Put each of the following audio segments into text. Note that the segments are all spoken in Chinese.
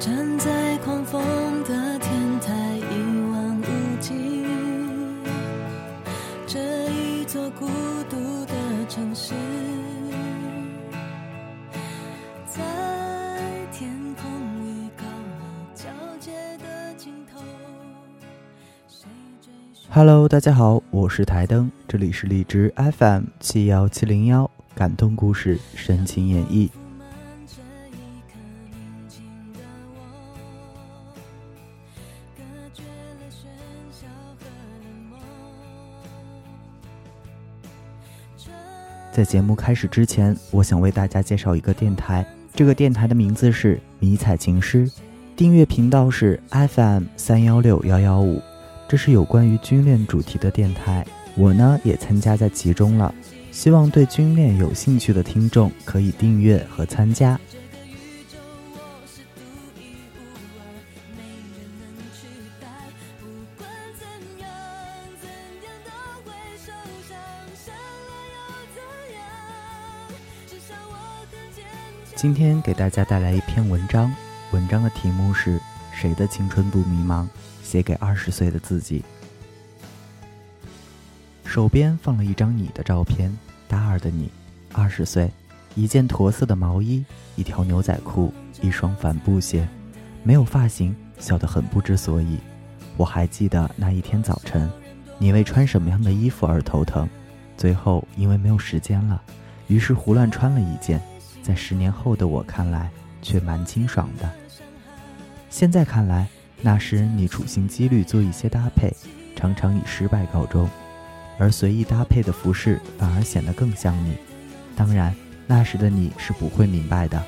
站在狂风的天台，一望无际。这一座孤独的城市，在天空与高楼交界的尽头。谁追寻 Hello，大家好，我是台灯，这里是荔枝 FM 七幺七零幺，感动故事，深情演绎。在节目开始之前，我想为大家介绍一个电台，这个电台的名字是迷彩情诗，订阅频道是 FM 三幺六幺幺五，这是有关于军恋主题的电台，我呢也参加在其中了，希望对军恋有兴趣的听众可以订阅和参加。今天给大家带来一篇文章，文章的题目是《谁的青春不迷茫》，写给二十岁的自己。手边放了一张你的照片，大二的你，二十岁，一件驼色的毛衣，一条牛仔裤，一双帆布鞋，没有发型，笑得很不知所以。我还记得那一天早晨，你为穿什么样的衣服而头疼，最后因为没有时间了，于是胡乱穿了一件。在十年后的我看来，却蛮清爽的。现在看来，那时你处心积虑做一些搭配，常常以失败告终，而随意搭配的服饰反而显得更像你。当然，那时的你是不会明白的。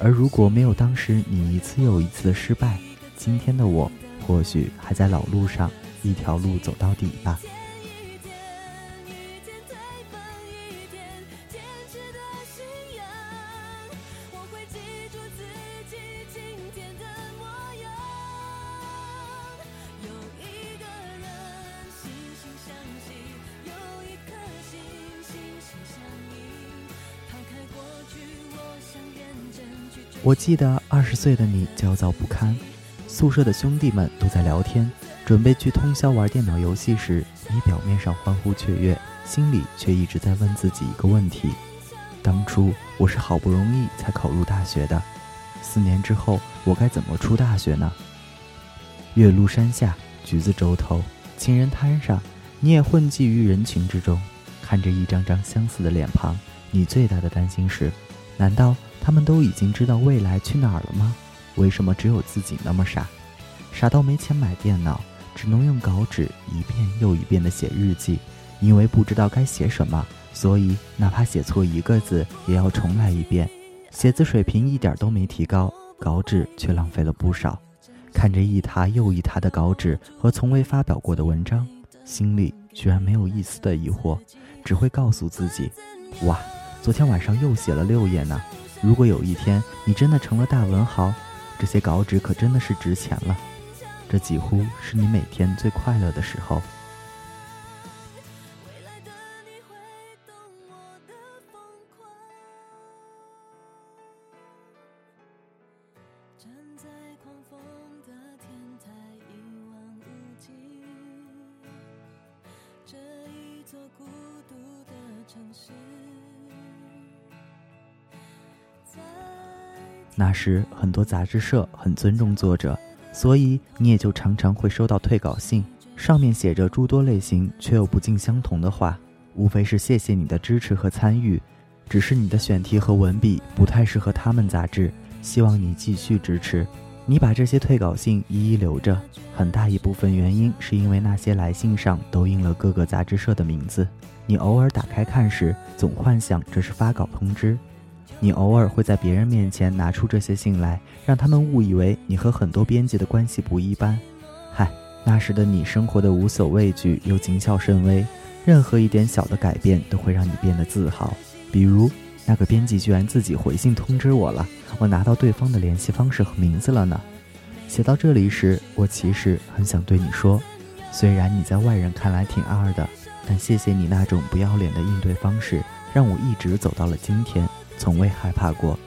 而如果没有当时你一次又一次的失败，今天的我或许还在老路上，一条路走到底吧。我记得二十岁的你焦躁不堪，宿舍的兄弟们都在聊天，准备去通宵玩电脑游戏时，你表面上欢呼雀跃，心里却一直在问自己一个问题：当初我是好不容易才考入大学的，四年之后我该怎么出大学呢？岳麓山下，橘子洲头，情人滩上，你也混迹于人群之中，看着一张张相似的脸庞，你最大的担心是，难道他们都已经知道未来去哪儿了吗？为什么只有自己那么傻，傻到没钱买电脑，只能用稿纸一遍又一遍地写日记？因为不知道该写什么，所以哪怕写错一个字，也要重来一遍。写字水平一点都没提高，稿纸却浪费了不少。看着一沓又一沓的稿纸和从未发表过的文章，心里居然没有一丝的疑惑，只会告诉自己：哇，昨天晚上又写了六页呢。如果有一天你真的成了大文豪，这些稿纸可真的是值钱了。这几乎是你每天最快乐的时候。未来的你会懂我的疯狂。站在狂风的天台，一望无际。这一座孤独的城市，那时很多杂志社很尊重作者，所以你也就常常会收到退稿信，上面写着诸多类型却又不尽相同的话，无非是谢谢你的支持和参与，只是你的选题和文笔不太适合他们杂志，希望你继续支持。你把这些退稿信一一留着，很大一部分原因是因为那些来信上都印了各个杂志社的名字，你偶尔打开看时，总幻想这是发稿通知。你偶尔会在别人面前拿出这些信来，让他们误以为你和很多编辑的关系不一般。嗨，那时的你生活的无所畏惧又谨小慎微，任何一点小的改变都会让你变得自豪。比如，那个编辑居然自己回信通知我了，我拿到对方的联系方式和名字了呢。写到这里时，我其实很想对你说，虽然你在外人看来挺二的，但谢谢你那种不要脸的应对方式，让我一直走到了今天，从未害怕过。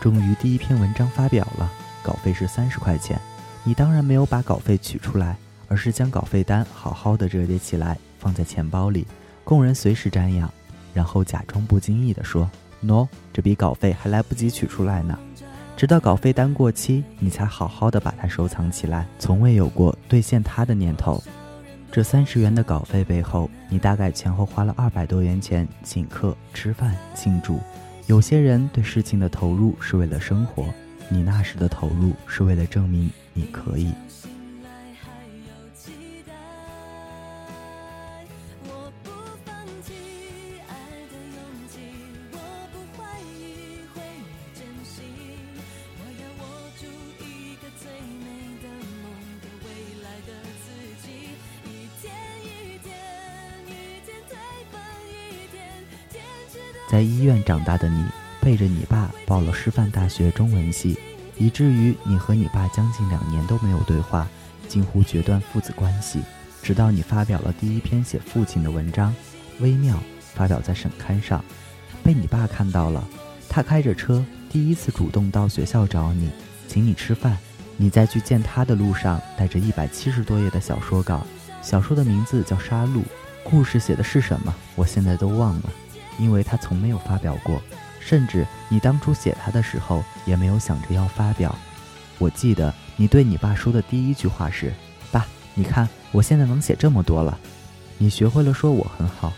终于第一篇文章发表了，稿费是三十块钱，你当然没有把稿费取出来，而是将稿费单好好的折叠起来放在钱包里，供人随时瞻仰，然后假装不经意地说：“no，这笔稿费还来不及取出来呢。”直到稿费单过期，你才好好的把它收藏起来，从未有过兑现它的念头。这三十元的稿费背后，你大概前后花了二百多元钱请客吃饭庆祝。有些人对事情的投入是为了生活，你那时的投入是为了证明你可以。在医院长大的你，背着你爸报了师范大学中文系，以至于你和你爸将近两年都没有对话，近乎决断父子关系。直到你发表了第一篇写父亲的文章，微妙发表在省刊上，被你爸看到了。他开着车，第一次主动到学校找你，请你吃饭。你在去见他的路上，带着一百七十多页的小说稿，小说的名字叫《杀戮》，故事写的是什么，我现在都忘了。因为他从没有发表过，甚至你当初写他的时候也没有想着要发表。我记得你对你爸说的第一句话是：“爸，你看我现在能写这么多了。”你学会了说我很好，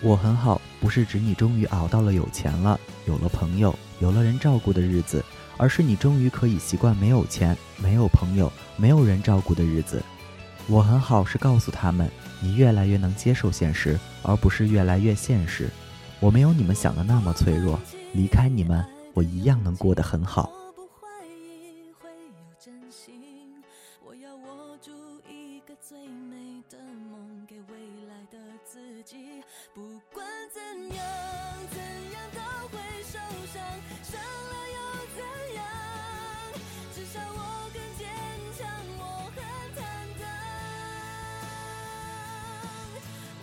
我很好，不是指你终于熬到了有钱了，有了朋友，有了人照顾的日子，而是你终于可以习惯没有钱、没有朋友、没有人照顾的日子。我很好是告诉他们，你越来越能接受现实，而不是越来越现实。我没有你们想的那么脆弱，离开你们，我一样能过得很好。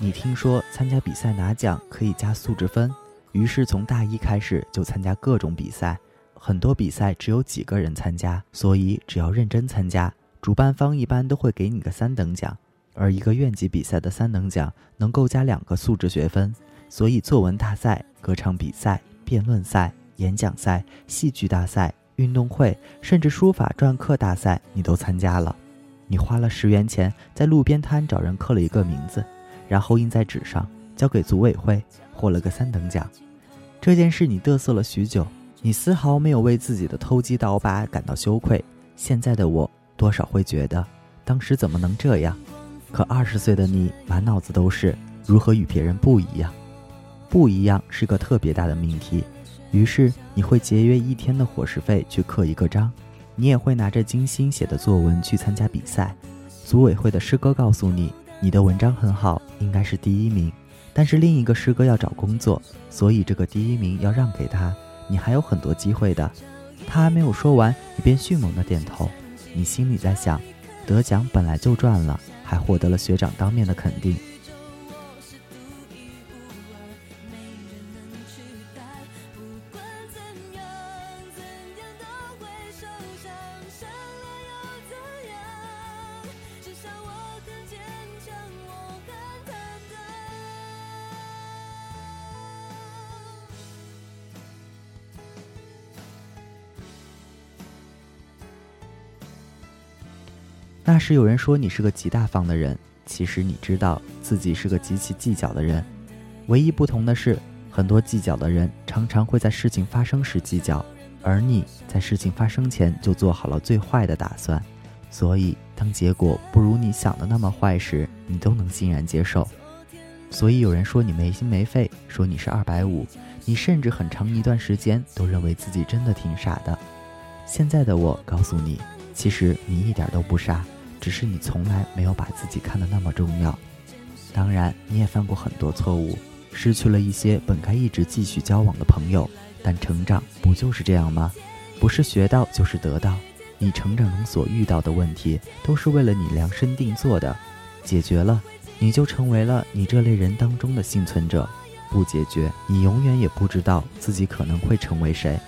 你听说参加比赛拿奖可以加素质分，于是从大一开始就参加各种比赛。很多比赛只有几个人参加，所以只要认真参加，主办方一般都会给你个三等奖。而一个院级比赛的三等奖能够加两个素质学分，所以作文大赛、歌唱比赛、辩论赛、演讲赛、戏剧大赛、运动会，甚至书法篆刻大赛，你都参加了。你花了十元钱在路边摊找人刻了一个名字。然后印在纸上，交给组委会，获了个三等奖。这件事你嘚瑟了许久，你丝毫没有为自己的偷鸡倒把感到羞愧。现在的我多少会觉得，当时怎么能这样？可二十岁的你满脑子都是如何与别人不一样。不一样是个特别大的命题，于是你会节约一天的伙食费去刻一个章，你也会拿着精心写的作文去参加比赛。组委会的师哥告诉你。你的文章很好，应该是第一名，但是另一个师哥要找工作，所以这个第一名要让给他。你还有很多机会的。他还没有说完，你便迅猛的点头。你心里在想，得奖本来就赚了，还获得了学长当面的肯定。那时有人说你是个极大方的人，其实你知道自己是个极其计较的人。唯一不同的是，很多计较的人常常会在事情发生时计较，而你在事情发生前就做好了最坏的打算。所以，当结果不如你想的那么坏时，你都能欣然接受。所以有人说你没心没肺，说你是二百五，你甚至很长一段时间都认为自己真的挺傻的。现在的我告诉你，其实你一点都不傻。只是你从来没有把自己看得那么重要，当然你也犯过很多错误，失去了一些本该一直继续交往的朋友。但成长不就是这样吗？不是学到就是得到。你成长中所遇到的问题，都是为了你量身定做的，解决了，你就成为了你这类人当中的幸存者；不解决，你永远也不知道自己可能会成为谁。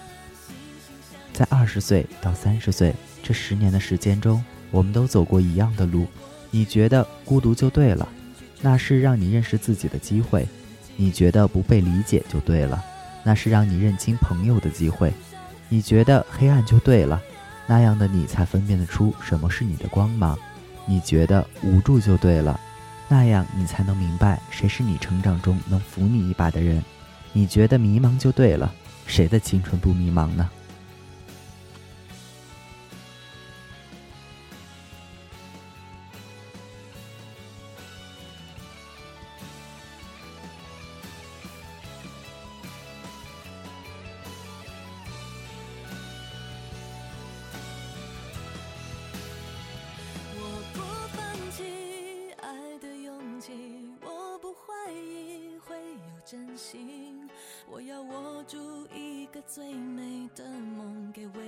在二十岁到三十岁这十年的时间中，我们都走过一样的路。你觉得孤独就对了，那是让你认识自己的机会；你觉得不被理解就对了，那是让你认清朋友的机会；你觉得黑暗就对了，那样的你才分辨得出什么是你的光芒；你觉得无助就对了，那样你才能明白谁是你成长中能扶你一把的人；你觉得迷茫就对了，谁的青春不迷茫呢？心我要握住一个最美的梦给未